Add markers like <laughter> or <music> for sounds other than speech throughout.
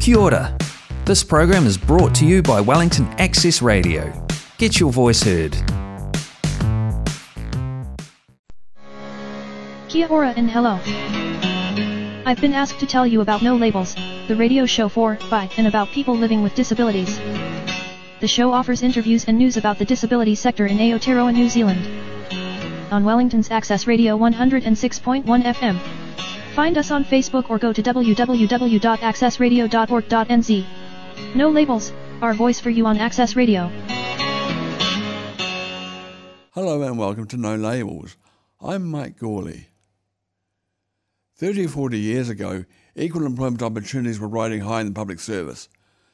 Kia ora. This program is brought to you by Wellington Access Radio. Get your voice heard. Kia ora and hello. I've been asked to tell you about No Labels, the radio show for, by, and about people living with disabilities. The show offers interviews and news about the disability sector in Aotearoa, New Zealand. On Wellington's Access Radio 106.1 FM. Find us on Facebook or go to www.accessradio.org.nz. No Labels, our voice for you on Access Radio. Hello and welcome to No Labels. I'm Mike Gourley. 30 or 40 years ago, equal employment opportunities were riding high in the public service.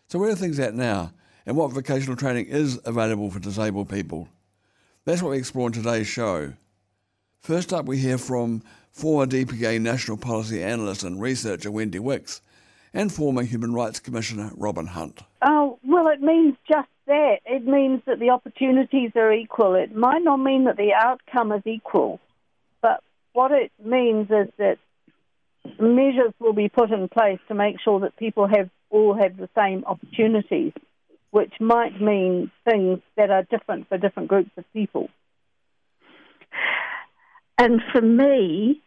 So where are things at now? And what vocational training is available for disabled people? That's what we explore in today's show. First up, we hear from former DPA National Policy Analyst and Researcher Wendy Wicks and former Human Rights Commissioner Robyn Hunt. Oh, well, it means just that. It means that the opportunities are equal. It might not mean that the outcome is equal, but what it means is that measures will be put in place to make sure that people have all have the same opportunities, which might mean things that are different for different groups of people. And for me,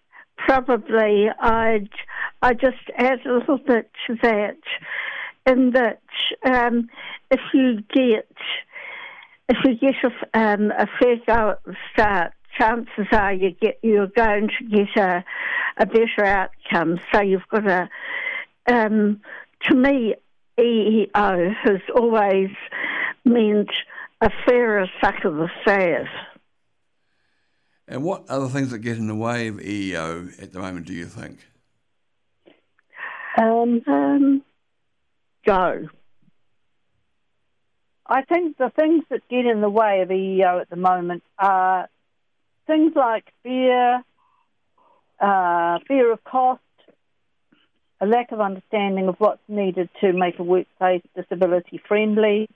probably I'd I just add a little bit to that, in that um, if you get if you get a, um, a fair go at the start, chances are you get you're going to get a a better outcome. So you've got a um, to me EEO has always meant a fairer suck of the. And what other things that get in the way of EEO at the moment do you think? Um, Um, go. I think the things that get in the way of EEO at the moment are things like fear, uh, fear of cost, a lack of understanding of what's needed to make a workplace disability friendly,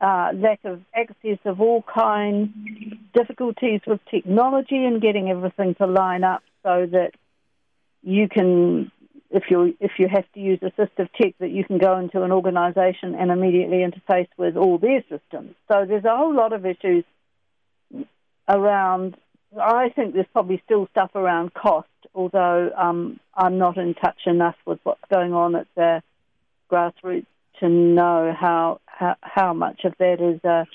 uh, lack of access of all kinds, difficulties with technology and getting everything to line up so that you can, if you if you have to use assistive tech, that you can go into an organisation and immediately interface with all their systems. So there's a whole lot of issues around. I think there's probably still stuff around cost, although um, I'm not in touch enough with what's going on at the grassroots to know how how, how much of that is a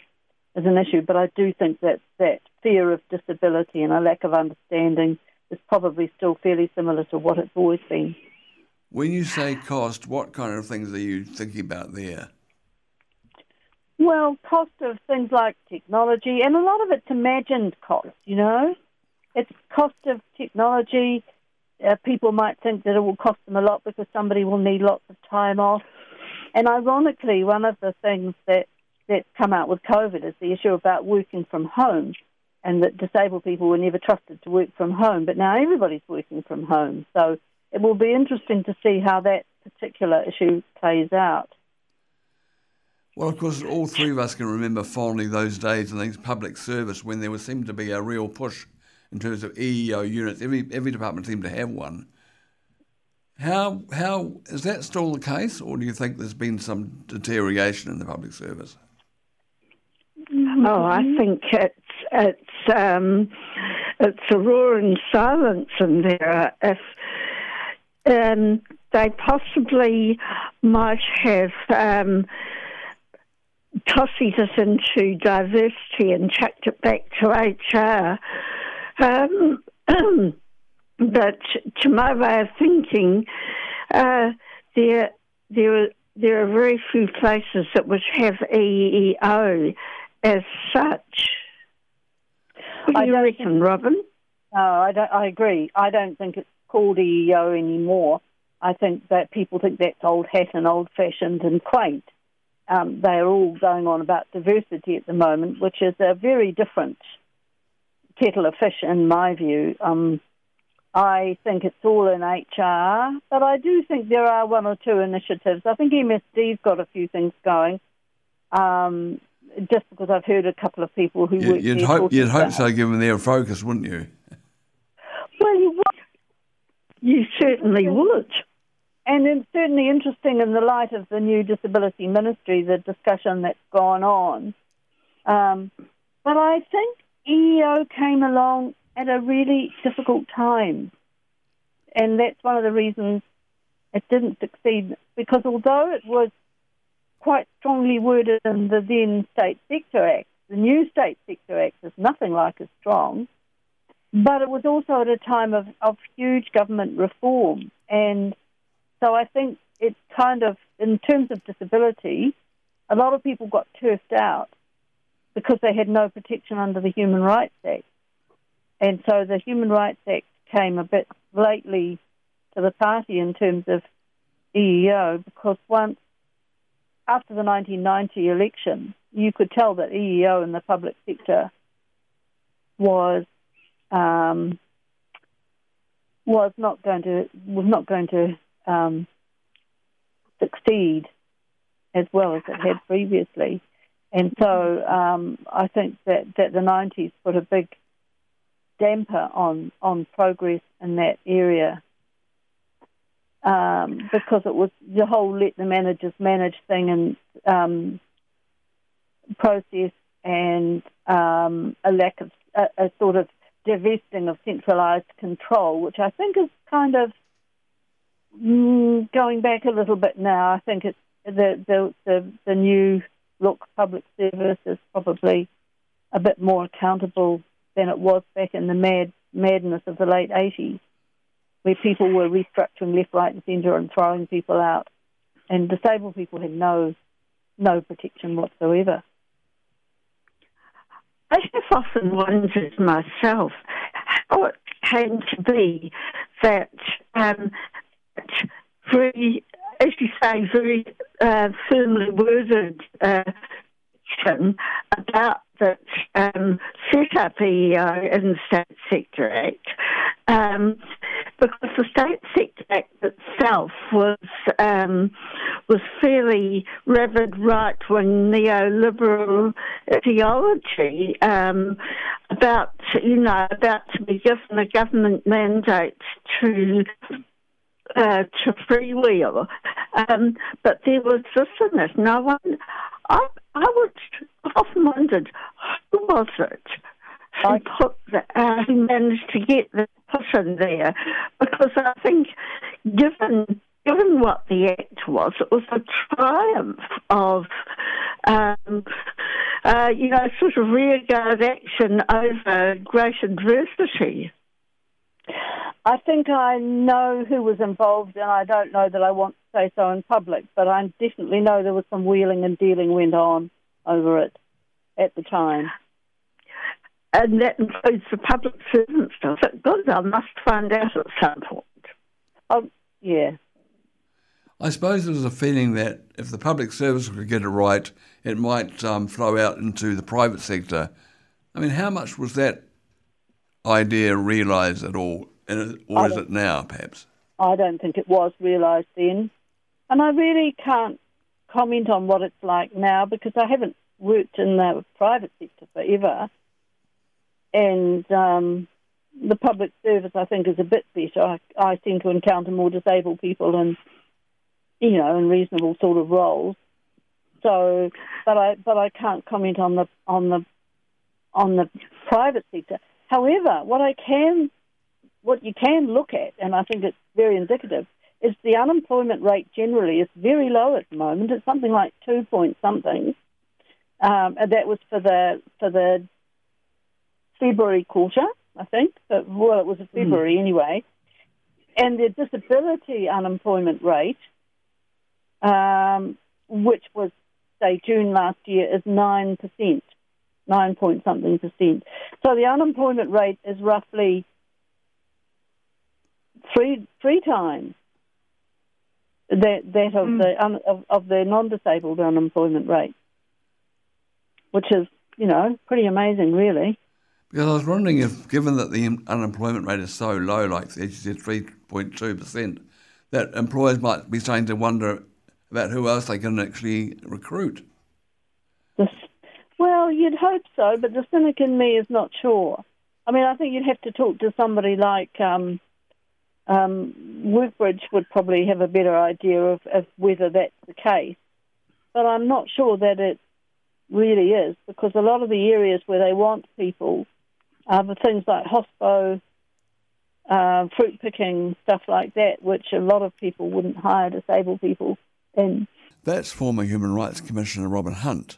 is an issue. But I do think that that fear of disability and a lack of understanding is probably still fairly similar to what it's always been. When you say cost, what kind of things are you thinking about there? Well, cost of things like technology, and a lot of it's imagined cost, you know. It's cost of technology. Uh, people might think that it will cost them a lot because somebody will need lots of time off. And ironically, one of the things that, that's come out with COVID is the issue about working from home and that disabled people were never trusted to work from home, but now everybody's working from home. So it will be interesting to see how that particular issue plays out. Well, of course, all three of us can remember fondly those days in things public service when there seemed to be a real push in terms of EEO units. Every every department seemed to have one. How how is that still the case, or do you think there's been some deterioration in the public service? Oh, I think it's it's um, it's a roaring silence in there. If um, they possibly might have um, tossied it into diversity and chucked it back to HR. Um, <clears throat> <clears throat> but to my way of thinking, uh, there there there are very few places that would have EEO as such. What do I you reckon, think- Robyn? No, I don't. I agree. I don't think it's called EEO anymore. I think that people think that's old hat and old fashioned and quaint. Um, they are all going on about diversity at the moment, which is a very different kettle of fish in my view. Um, I think it's all in HR, but I do think there are one or two initiatives. I think MSD's got a few things going. Um, just because I've heard a couple of people who You, work you'd there hope you'd hope so, given their focus, wouldn't you? Well, you would. You certainly would. and it's certainly interesting in the light of the new disability ministry, the discussion that's gone on. Um, but I think EO came along at a really difficult time. And that's one of the reasons it didn't succeed. Because although it was quite strongly worded in the then State Sector Act, the new State Sector Act is nothing like as strong. But it was also at a time of, of huge government reform. And so I think it's kind of, in terms of disability, a lot of people got turfed out because they had no protection under the Human Rights Act. And so the Human Rights Act came a bit lately to the party in terms of EEO because once, after the 1990 election, you could tell that EEO in the public sector was um, was not going to was not going to um, succeed as well as it had previously. And so um, I think that, that the 90s put a big damper on, on progress in that area um, because it was the whole let the managers manage thing and um, process and um, a lack of a, a sort of divesting of centralised control, which I think is kind of mm, going back a little bit now. I think it's the the the, the new look public service is probably a bit more accountable than it was back in the mad madness of the late 80s, where people were restructuring left, right, and centre and throwing people out, and disabled people had no no protection whatsoever. I have often wondered myself how it came to be that, um, very, as you say, very uh, firmly worded uh, about that um, set up EEO in the State Sector Act um, because the State Sector Act itself was um, was fairly rabid right wing neoliberal ideology um, about you know about to be given a government mandate to uh, to freewheel. Um, but there was this in it. No one, I, I would often wondered who was it? Who put the, uh, who managed to get the person there, because I think given given what the act was, it was a triumph of, um, uh, you know, sort of rearguard action over great adversity. I think I know who was involved, and I don't know that I want to say so in public, but I definitely know there was some wheeling and dealing went on over it at the time. And that includes the public servants, does it? Good, I must find out at some point. Oh, yeah. I suppose there was a feeling that if the public service could get it right, it might um, flow out into the private sector. I mean, how much was that idea realised at all, or is it now, perhaps? I don't think it was realised then. And I really can't comment on what it's like now because I haven't worked in the private sector forever. And um, the public service, I think, is a bit better. I, I seem to encounter more disabled people and, you know, in reasonable sort of roles. So, but I, but I can't comment on the on the on the private sector. However, what I can, what you can look at, and I think it's very indicative, is the unemployment rate generally is very low at the moment. It's something like two point something. Um, and that was for the for the February quarter, I think. But, well, it was a February mm. anyway. And the disability unemployment rate, um, which was say June last year, is nine percent nine point something percent. So the unemployment rate is roughly three three times that that of mm. the un, of, of the non-disabled unemployment rate, which is you know pretty amazing, really. Because I was wondering if, given that the unemployment rate is so low, like you said, three point two percent, that employers might be starting to wonder about who else they can actually recruit. Well, you'd hope so, but the cynic in me is not sure. I mean, I think you'd have to talk to somebody like um, Um, Workbridge would probably have a better idea of, of whether that's the case, but I'm not sure that it really is because a lot of the areas where they want people are the things like hospo, uh, fruit picking, stuff like that, which a lot of people wouldn't hire disabled people in. That's former Human Rights Commissioner Robyn Hunt.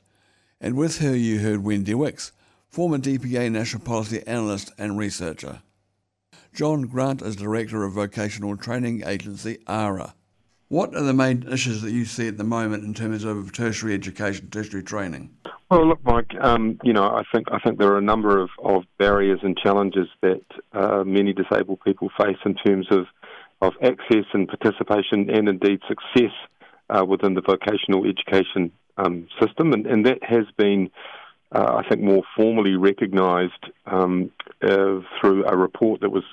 And with her, you heard Wendy Wicks, former DPA National Policy Analyst and Researcher. John Grant is Director of Vocational Training Agency ARA. What are the main issues that you see at the moment in terms of tertiary education, tertiary training? Well, look, Mike. Um, you know, I think I think there are a number of, of barriers and challenges that uh, many disabled people face in terms of of access and participation, and indeed success uh, within the vocational education um, system, and, and, that has been, uh, I think, more formally recognised um, uh, through a report that was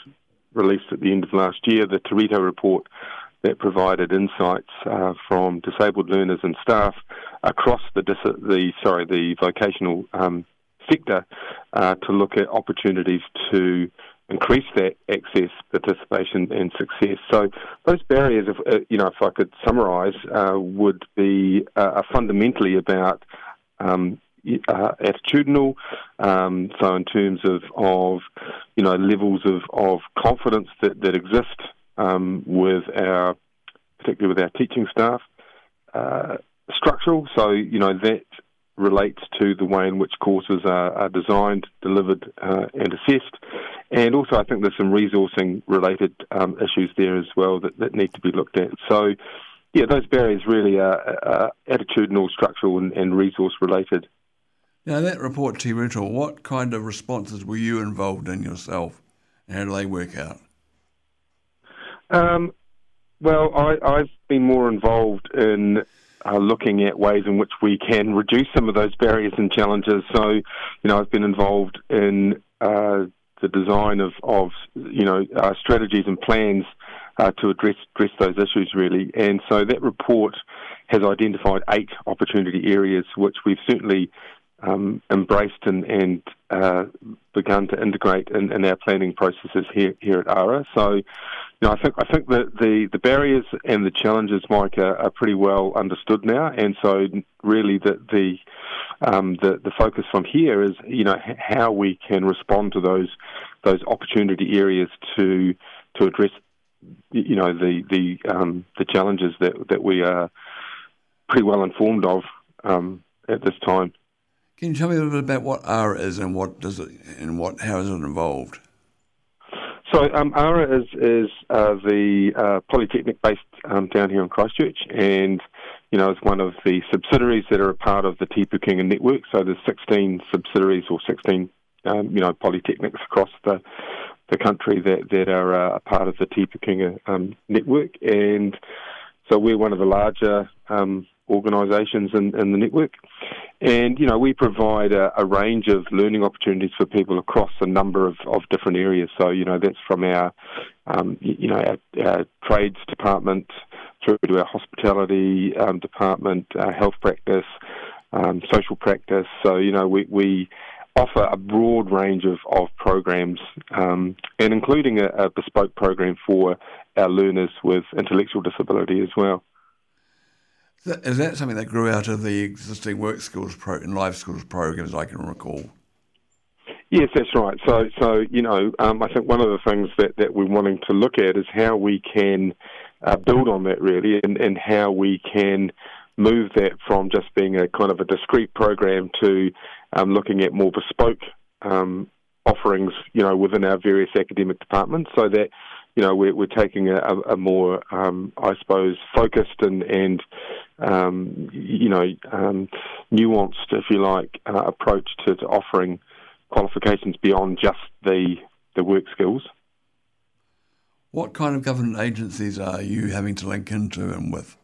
released at the end of last year, the Te Rito report, that provided insights uh, from disabled learners and staff across the dis- the sorry the vocational um, sector uh, to look at opportunities to increase that access, participation, and success. So those barriers, if, uh, you know, if I could summarise, uh, would be uh, fundamentally about um, uh, attitudinal. Um, so in terms of, of you know levels of, of confidence that, that exist um, with our, particularly with our teaching staff. Uh, structural, so you know that relates to the way in which courses are, are designed, delivered, uh, and assessed. And also, I think there's some resourcing related um, issues there as well that, that need to be looked at. So, yeah, those barriers really are, are attitudinal, structural, and, and resource related. Now, that report, Te Rito, what kind of responses were you involved in yourself? And how do they work out? Um, well, I, have been more involved in uh, looking at ways in which we can reduce some of those barriers and challenges. So, you know, I've been involved in uh, the design of, of you know, uh, strategies and plans uh, to address address those issues really. And so that report has identified eight opportunity areas, which we've certainly um, embraced and, and uh, begun to integrate in, in, our planning processes here here at ARA. So, you know, I think I think that the, the barriers and the challenges, Mike, are, are pretty well understood now, and so really the the um, the, the focus from here is you know how we can respond to those those opportunity areas to to address you know the the um, the challenges that that we are pretty well informed of um, at this time. Can you tell me a little bit about what ARA is and what does it and what how is it involved? So um, ARA is is uh, the uh, polytechnic based um, down here in Christchurch, and you know it's one of the subsidiaries that are a part of the Te Pūkenga network. So there's 16 subsidiaries or 16 um, you know polytechnics across the the country that that are uh, a part of the Te Pūkenga um, network, and so we're one of the larger um, organisations in, in, the network. And, you know, we provide a, a, range of learning opportunities for people across a number of, of different areas. So, you know, that's from our, um, you know, our, our, trades department through to our hospitality um, department, our health practice, um, social practice. So, you know, we, we offer a broad range of, of programs, um, and including a, a bespoke program for our learners with intellectual disability as well. Is that something that grew out of the existing work skills pro and life skills programs I can recall? Yes, that's right. So, so you know, um, I think one of the things that, that we're wanting to look at is how we can uh, build on that really, and, and how we can move that from just being a kind of a discrete program to um, looking at more bespoke um, offerings, you know, within our various academic departments, so that you know, we're, we're taking a, a more, um, I suppose, focused and, and um, you know, um, nuanced, if you like, uh, approach to, to, offering qualifications beyond just the the work skills. What kind of government agencies are you having to link into and with?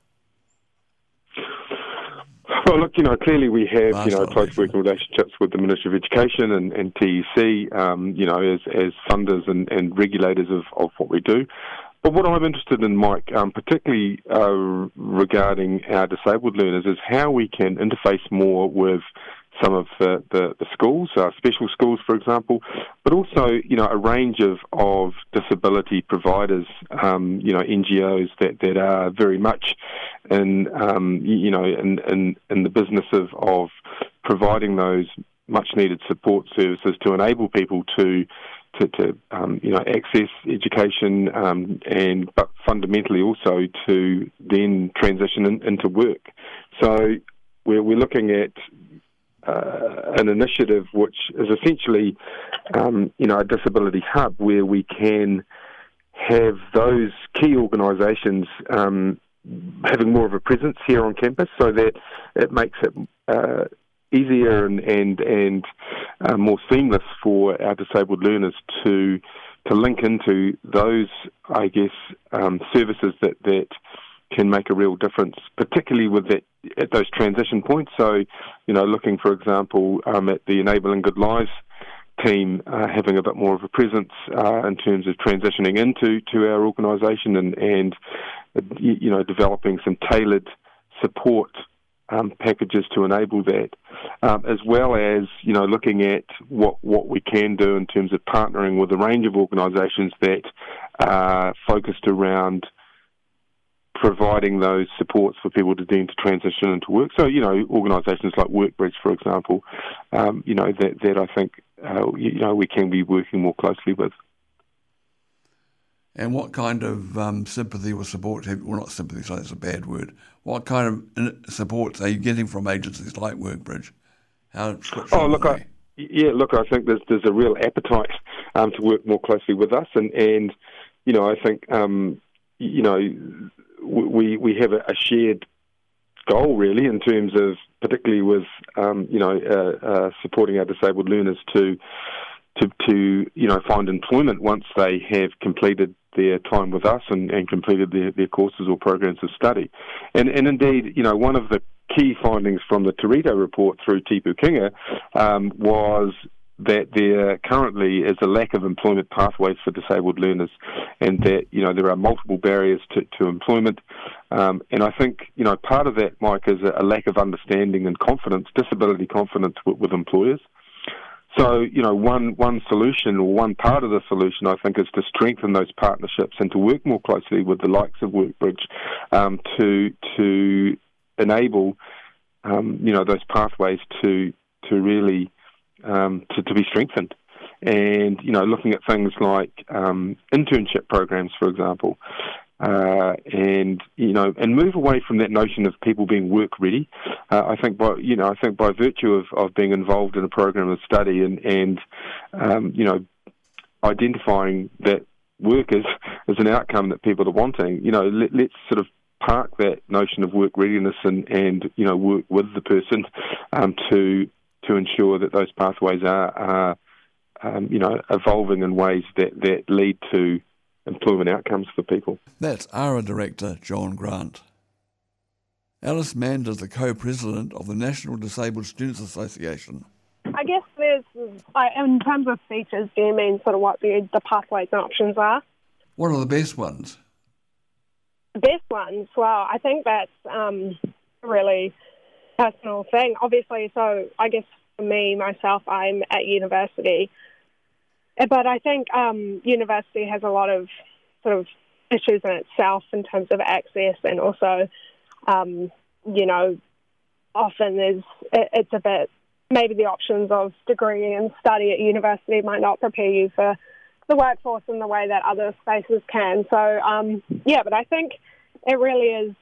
Well, look, you know, clearly we have, you know, close working relationships with the Ministry of Education and, and TEC, um, you know, as, as funders and, and regulators of, of what we do. But what I'm interested in, Mike, um, particularly uh, regarding our disabled learners, is how we can interface more with some of the, the, the schools, uh, special schools, for example, but also, you know, a range of, of disability providers, um, you know, NGOs that, that are very much in, um, you know, in, in, in the business of, of providing those much needed support services to enable people to to, to um, you know access education um, and but fundamentally also to then transition in, into work. So we're, we're looking at uh, an initiative which is essentially um, you know a disability hub where we can have those key organisations um, having more of a presence here on campus, so that it makes it uh, easier and and and uh, more seamless for our disabled learners to to link into those, I guess, um, services that that can make a real difference, particularly with that at those transition points. So, you know, looking for example um, at the Enabling Good Lives team uh, having a bit more of a presence uh, in terms of transitioning into to our organisation and and you know developing some tailored support um, packages to enable that, um, as well as you know looking at what what we can do in terms of partnering with a range of organisations that are focused around providing those supports for people to then to transition into work. So you know organisations like WorkBridge, for example, um, you know that that I think uh, you know we can be working more closely with. And what kind of um, sympathy or support have, well, not sympathy, so that's a bad word. What kind of support are you getting from agencies like Workbridge? How oh, look, I, yeah, look, I think there's there's a real appetite um, to work more closely with us, and and you know, I think um, you know we we have a, shared goal really in terms of particularly with um, you know uh, uh, supporting our disabled learners to to to you know find employment once they have completed their time with us and, and completed their, their courses or programs of study. And, and indeed, you know, one of the key findings from the Te Rito report through Te Pūkenga um, was that there currently is a lack of employment pathways for disabled learners, and that you know there are multiple barriers to, to employment. Um, and I think you know part of that, Mike, is a lack of understanding and confidence, disability confidence with, with employers. So, you know, one, one solution or one part of the solution, I think, is to strengthen those partnerships and to work more closely with the likes of Workbridge um, to to enable, um, you know, those pathways to to really um, to, to be strengthened. And you know, looking at things like um, internship programs, for example, uh, and you know, and move away from that notion of people being work ready. Uh, I think by you know, I think by virtue of, of being involved in a program of study and and um, you know, identifying that work is, is an outcome that people are wanting. You know, let, let's sort of park that notion of work readiness and and you know work with the person um, to to ensure that those pathways are, are um, you know evolving in ways that that lead to employment outcomes for people. That's ARA Director John Grant. Alice Mand is the co-president of the National Disabled Students Association. I guess there's, in terms of features, do you mean sort of what the, the pathways and options are? What are the best ones? The best ones? Well, I think that's um, really personal thing. Obviously, so I guess for me, myself, I'm at university but I think um, university has a lot of sort of issues in itself in terms of access and also, um, you know, often there's it, it's a bit maybe the options of degree and study at university might not prepare you for the workforce in the way that other spaces can. So um, yeah, but I think it really is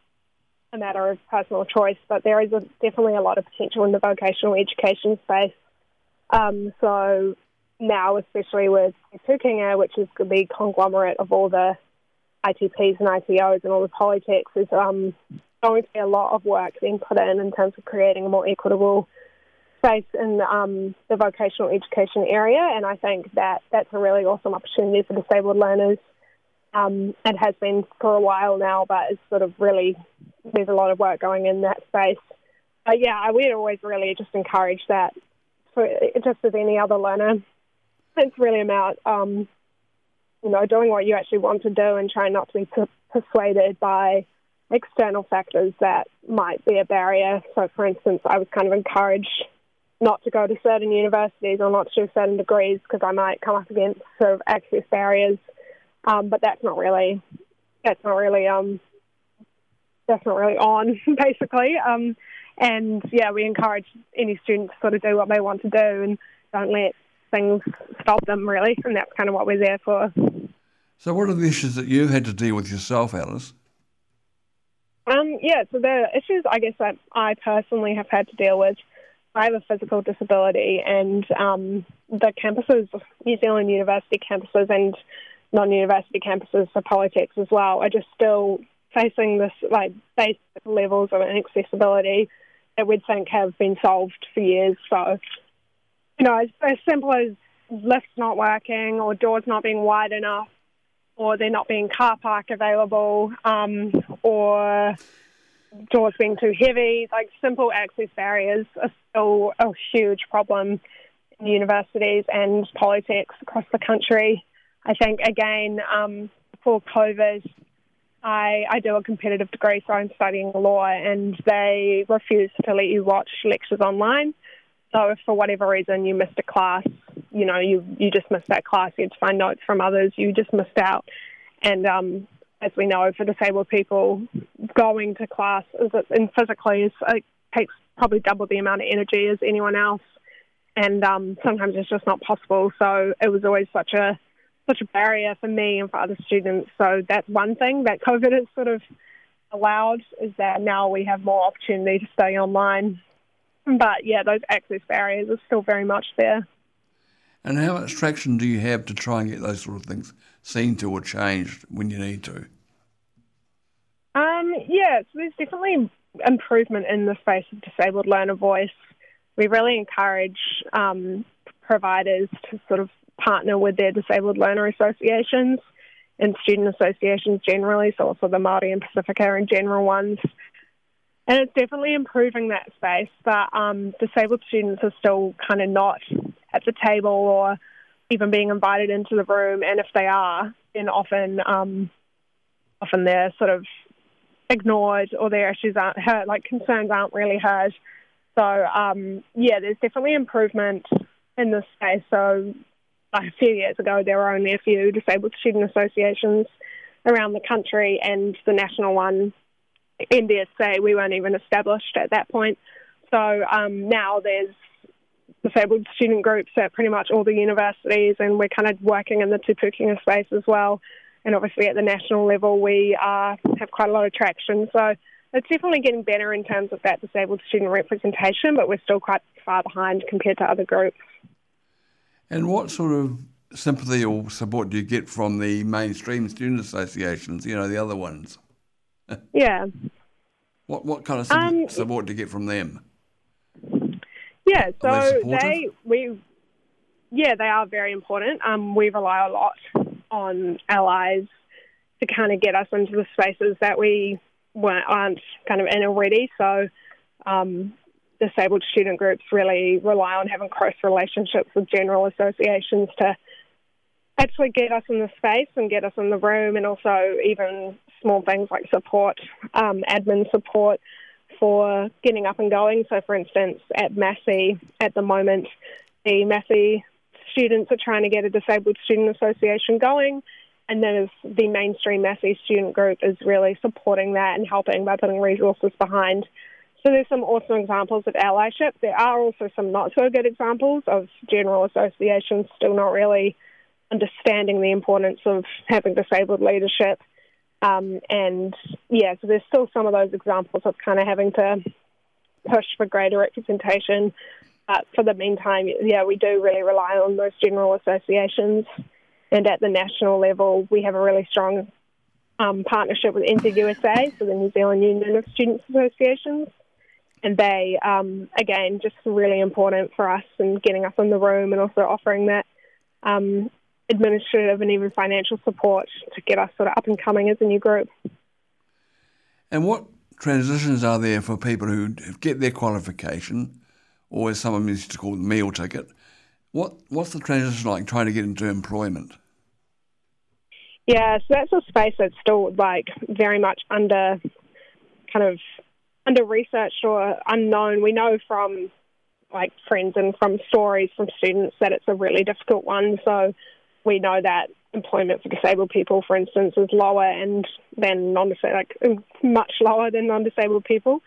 a matter of personal choice. But there is a, definitely a lot of potential in the vocational education space. Um, so now, especially with Te Pūkenga, which is the conglomerate of all the ITPs and ITOs and all the polytechs, is um, going to be a lot of work being put in in terms of creating a more equitable space in um, the vocational education area. And I think that that's a really awesome opportunity for disabled learners. Um, it has been for a while now, but it's sort of really, there's a lot of work going in that space. But yeah, would always really just encourage that for just as any other learner it's really about um, you know doing what you actually want to do and trying not to be per- persuaded by external factors that might be a barrier. So, for instance, I was kind of encouraged not to go to certain universities or not to do certain degrees because I might come up against sort of access barriers. Um, but that's not really that's not really um, that's not really on <laughs> basically. Um, and yeah, we encourage any student to sort of do what they want to do and don't let things stop them really. And that's kind of what we're there for. So, what are the issues that you've had to deal with yourself, Alice? Um, yeah, so the issues I guess that I personally have had to deal with. I have a physical disability, and um, the campuses, New Zealand university campuses and non-university campuses for polytechs as well, are just still facing this like basic levels of inaccessibility that we'd think have been solved for years. So, you know, as, as simple as lifts not working or doors not being wide enough or there not being car park available, um, or doors being too heavy. Like simple access barriers are still a huge problem in universities and polytechs across the country. I think again um, before COVID, I, I do a competitive degree, so I'm studying law, and they refuse to let you watch lectures online. So if for whatever reason you missed a class, you know, you, you just missed that class, you had to find notes from others, you just missed out. And um, as we know, for disabled people, going to class is, and physically is, it takes probably double the amount of energy as anyone else. And um, sometimes it's just not possible. So it was always such a such a barrier for me and for other students. So that's one thing that COVID has sort of allowed is that now we have more opportunity to stay online but yeah, those access barriers are still very much there. And how much traction do you have to try and get those sort of things seen to or changed when you need to? Um, yeah, so there's definitely improvement in the space of disabled learner voice. We really encourage um, providers to sort of partner with their disabled learner associations and student associations generally, so also the Māori and Pacifica and general ones, and it's definitely improving that space, but um, disabled students are still kind of not at the table or even being invited into the room. And if they are, then often, um, often they're sort of ignored or their issues aren't heard, like concerns aren't really heard. So um, yeah, there's definitely improvement in this space. So like a few years ago, there were only a few disabled student associations around the country, and the national one NDSA, we weren't even established at that point. So um, now there's disabled student groups at pretty much all the universities, and we're kind of working in the Te Pukenga space as well. And obviously, at the national level, we uh, have quite a lot of traction. So it's definitely getting better in terms of that disabled student representation, but we're still quite far behind compared to other groups. And what sort of sympathy or support do you get from the mainstream student associations, you know, the other ones? Yeah. <laughs> What what kind of support, um, support do you get from them? Yeah, so they, they, we yeah they are very important. Um, we rely a lot on allies to kind of get us into the spaces that we weren't aren't kind of in already. So um, disabled student groups really rely on having close relationships with general associations to actually get us in the space and get us in the room and also even small things like support, um, admin support for getting up and going. So, for instance, at Massey at the moment, the Massey students are trying to get a disabled student association going. And then the mainstream Massey student group is really supporting that and helping by putting resources behind. So there's some awesome examples of allyship. There are also some not so good examples of general associations still not really understanding the importance of having disabled leadership um, and yeah, so there's still some of those examples of kind of having to push for greater representation. But for the meantime, yeah, we do really rely on those general associations. And at the national level, we have a really strong um, partnership with NZUSA, so the New Zealand Union of Students Associations. And they, um, again, just really important for us and getting us in the room and also offering that um, administrative and even financial support to get us sort of up and coming as a new group. And what transitions are there for people who get their qualification, or as some of them used to call the meal ticket? What what's the transition like trying to get into employment? Yeah, so that's a space that's still like very much under kind of under researched or unknown. We know from like friends and from stories from students that it's a really difficult one. So we know that employment for disabled people, for instance, is lower and than non-disabled, like much lower than non-disabled people,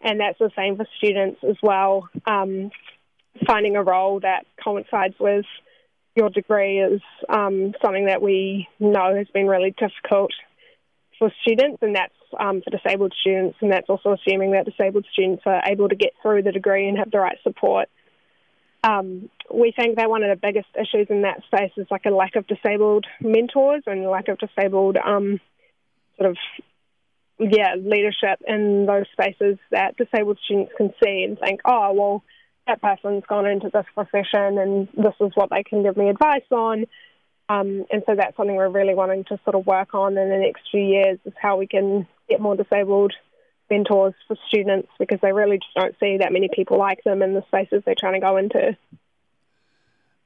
and that's the same for students as well. Um, finding a role that coincides with your degree is um, something that we know has been really difficult for students, and that's um, for disabled students, and that's also assuming that disabled students are able to get through the degree and have the right support. Um, we think that one of the biggest issues in that space is like a lack of disabled mentors and lack of disabled um, sort of yeah leadership in those spaces that disabled students can see and think, oh well, that person's gone into this profession and this is what they can give me advice on. Um, and so that's something we're really wanting to sort of work on in the next few years is how we can get more disabled mentors for students because they really just don't see that many people like them in the spaces they're trying to go into.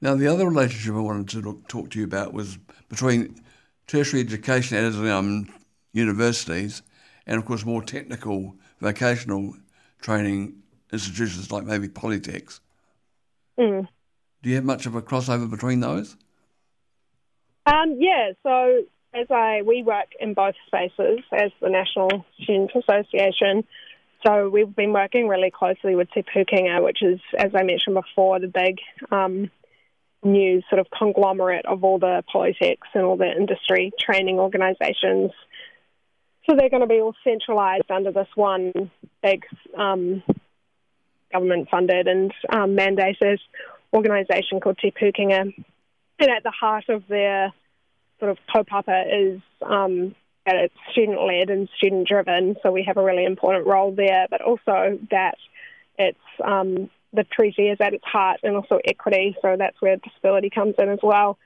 Now, the other relationship I wanted to talk to you about was between tertiary education at um, universities and, of course, more technical vocational training institutions like maybe Polytechs. Mm. Do you have much of a crossover between those? Um, yeah, so as I we work in both spaces as the National Students Association. So we've been working really closely with Te Pūkenga, which is, as I mentioned before, the big um, new sort of conglomerate of all the polytechs and all the industry training organisations. So they're going to be all centralised under this one big um, government-funded and um, mandated organisation called Te Pūkenga. And at the heart of their sort of kaupapa is um, that it's student led and student driven, so we have a really important role there, but also that it's um, the treaty is at its heart and also equity, so that's where disability comes in as well.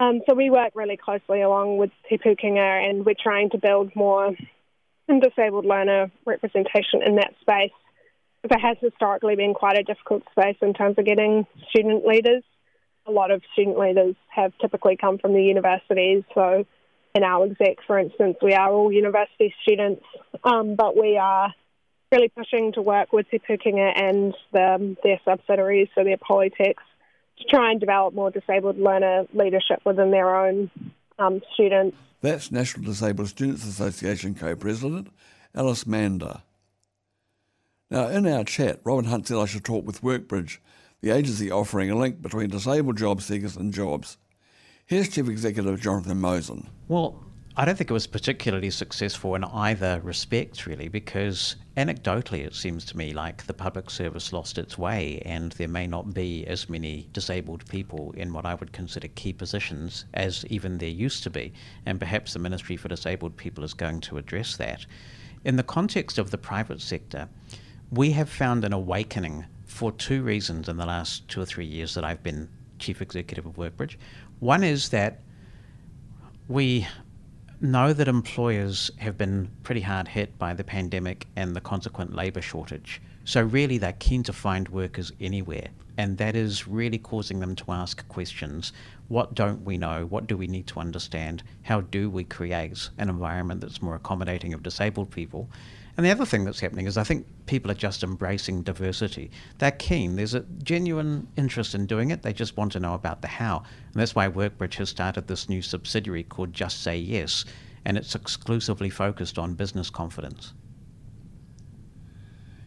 Um, so we work really closely along with Te Pūkenga and we're trying to build more disabled learner representation in that space. It has historically been quite a difficult space in terms of getting student leaders a lot of student leaders have typically come from the universities. So, in our exec, for instance, we are all university students, um, but we are really pushing to work with Te Pūkenga and the, their subsidiaries, so their polytechs, to try and develop more disabled learner leadership within their own um, students. That's National Disabled Students Association co-president Alice Mander. Now, in our chat, Robyn Hunt said I should talk with Workbridge the agency offering a link between disabled job seekers and jobs. Here's Chief Executive Jonathan Mosen. Well, I don't think it was particularly successful in either respect, really, because anecdotally it seems to me like the public service lost its way and there may not be as many disabled people in what I would consider key positions as even there used to be. And perhaps the Ministry for Disabled People is going to address that. In the context of the private sector, we have found an awakening for two reasons in the last two or three years that I've been chief executive of Workbridge. One is that we know that employers have been pretty hard hit by the pandemic and the consequent labour shortage. So, really, they're keen to find workers anywhere. And that is really causing them to ask questions. What don't we know? What do we need to understand? How do we create an environment that's more accommodating of disabled people? And the other thing that's happening is I think people are just embracing diversity. They're keen. There's a genuine interest in doing it. They just want to know about the how. And that's why Workbridge has started this new subsidiary called Just Say Yes, and it's exclusively focused on business confidence.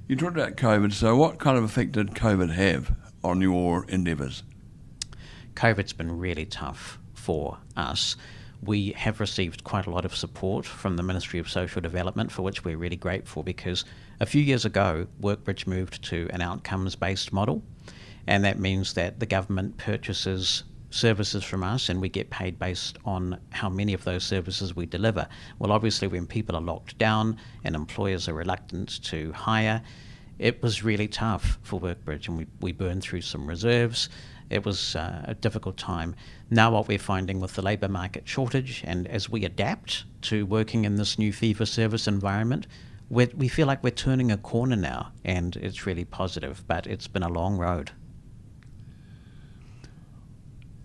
You talked about COVID, so what kind of effect did COVID have on your endeavours? COVID's been really tough for us we have received quite a lot of support from the Ministry of Social Development, for which we're really grateful because a few years ago, Workbridge moved to an outcomes based model, and that means that the government purchases services from us and we get paid based on how many of those services we deliver. Well, obviously, when people are locked down and employers are reluctant to hire, it was really tough for Workbridge, and we, we burned through some reserves it was uh, a difficult time. Now, what we're finding with the labour market shortage, and as we adapt to working in this new fee for service environment, we feel like we're turning a corner now, and it's really positive, but it's been a long road.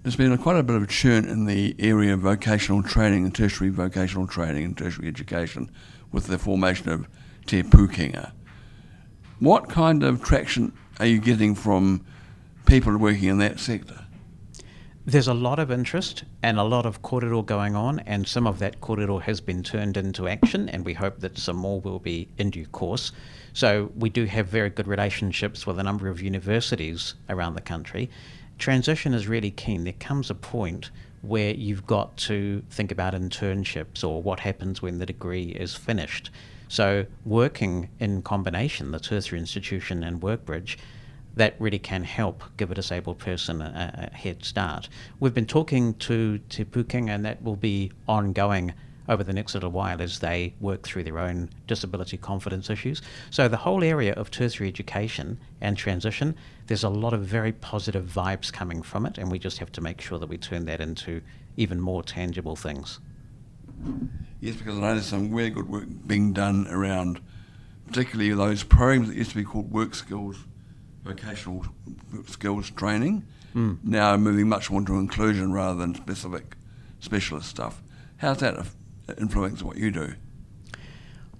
There's been a, quite a bit of churn in the area of vocational training and tertiary vocational training and tertiary education with the formation of Te Pūkenga. What kind of traction are you getting from people working in that sector? There's a lot of interest and a lot of korero going on, and some of that korero has been turned into action, and we hope that some more will be in due course. So we do have very good relationships with a number of universities around the country. Transition is really keen. There comes a point where you've got to think about internships or what happens when the degree is finished. So working in combination, the tertiary institution and Workbridge, that really can help give a disabled person a, a head start. We've been talking to Te Pūkenga, and that will be ongoing over the next little while as they work through their own disability confidence issues. So, the whole area of tertiary education and transition, there's a lot of very positive vibes coming from it, and we just have to make sure that we turn that into even more tangible things. Yes, because I know there's some really good work being done around, particularly those programs that used to be called work skills vocational skills training, mm. now moving much more into inclusion rather than specific specialist stuff. How's that influence what you do?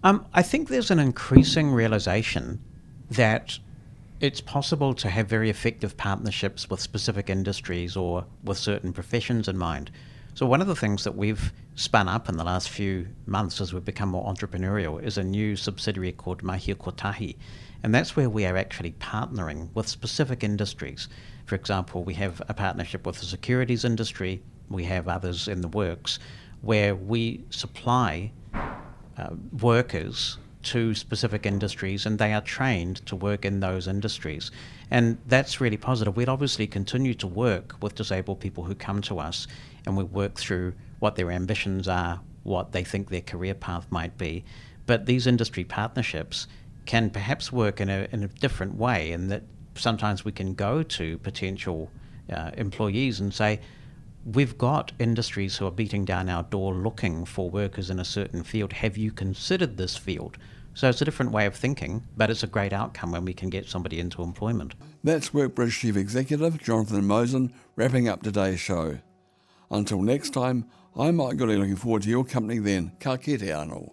Um, I think there's an increasing realization that it's possible to have very effective partnerships with specific industries or with certain professions in mind. So, one of the things that we've spun up in the last few months as we've become more entrepreneurial is a new subsidiary called Mahia Kotahi. And that's where we are actually partnering with specific industries. For example, we have a partnership with the securities industry, we have others in the works, where we supply uh, workers to specific industries and they are trained to work in those industries. And that's really positive. We'd obviously continue to work with disabled people who come to us and we work through what their ambitions are, what they think their career path might be. But these industry partnerships can perhaps work in a, in a different way, in that sometimes we can go to potential uh, employees and say, We've got industries who are beating down our door looking for workers in a certain field. Have you considered this field? So it's a different way of thinking, but it's a great outcome when we can get somebody into employment. That's Workbridge Chief Executive Jonathan Mosen wrapping up today's show. Until next time, I'm Mike Gourley looking forward to your company then. Ka kite anō.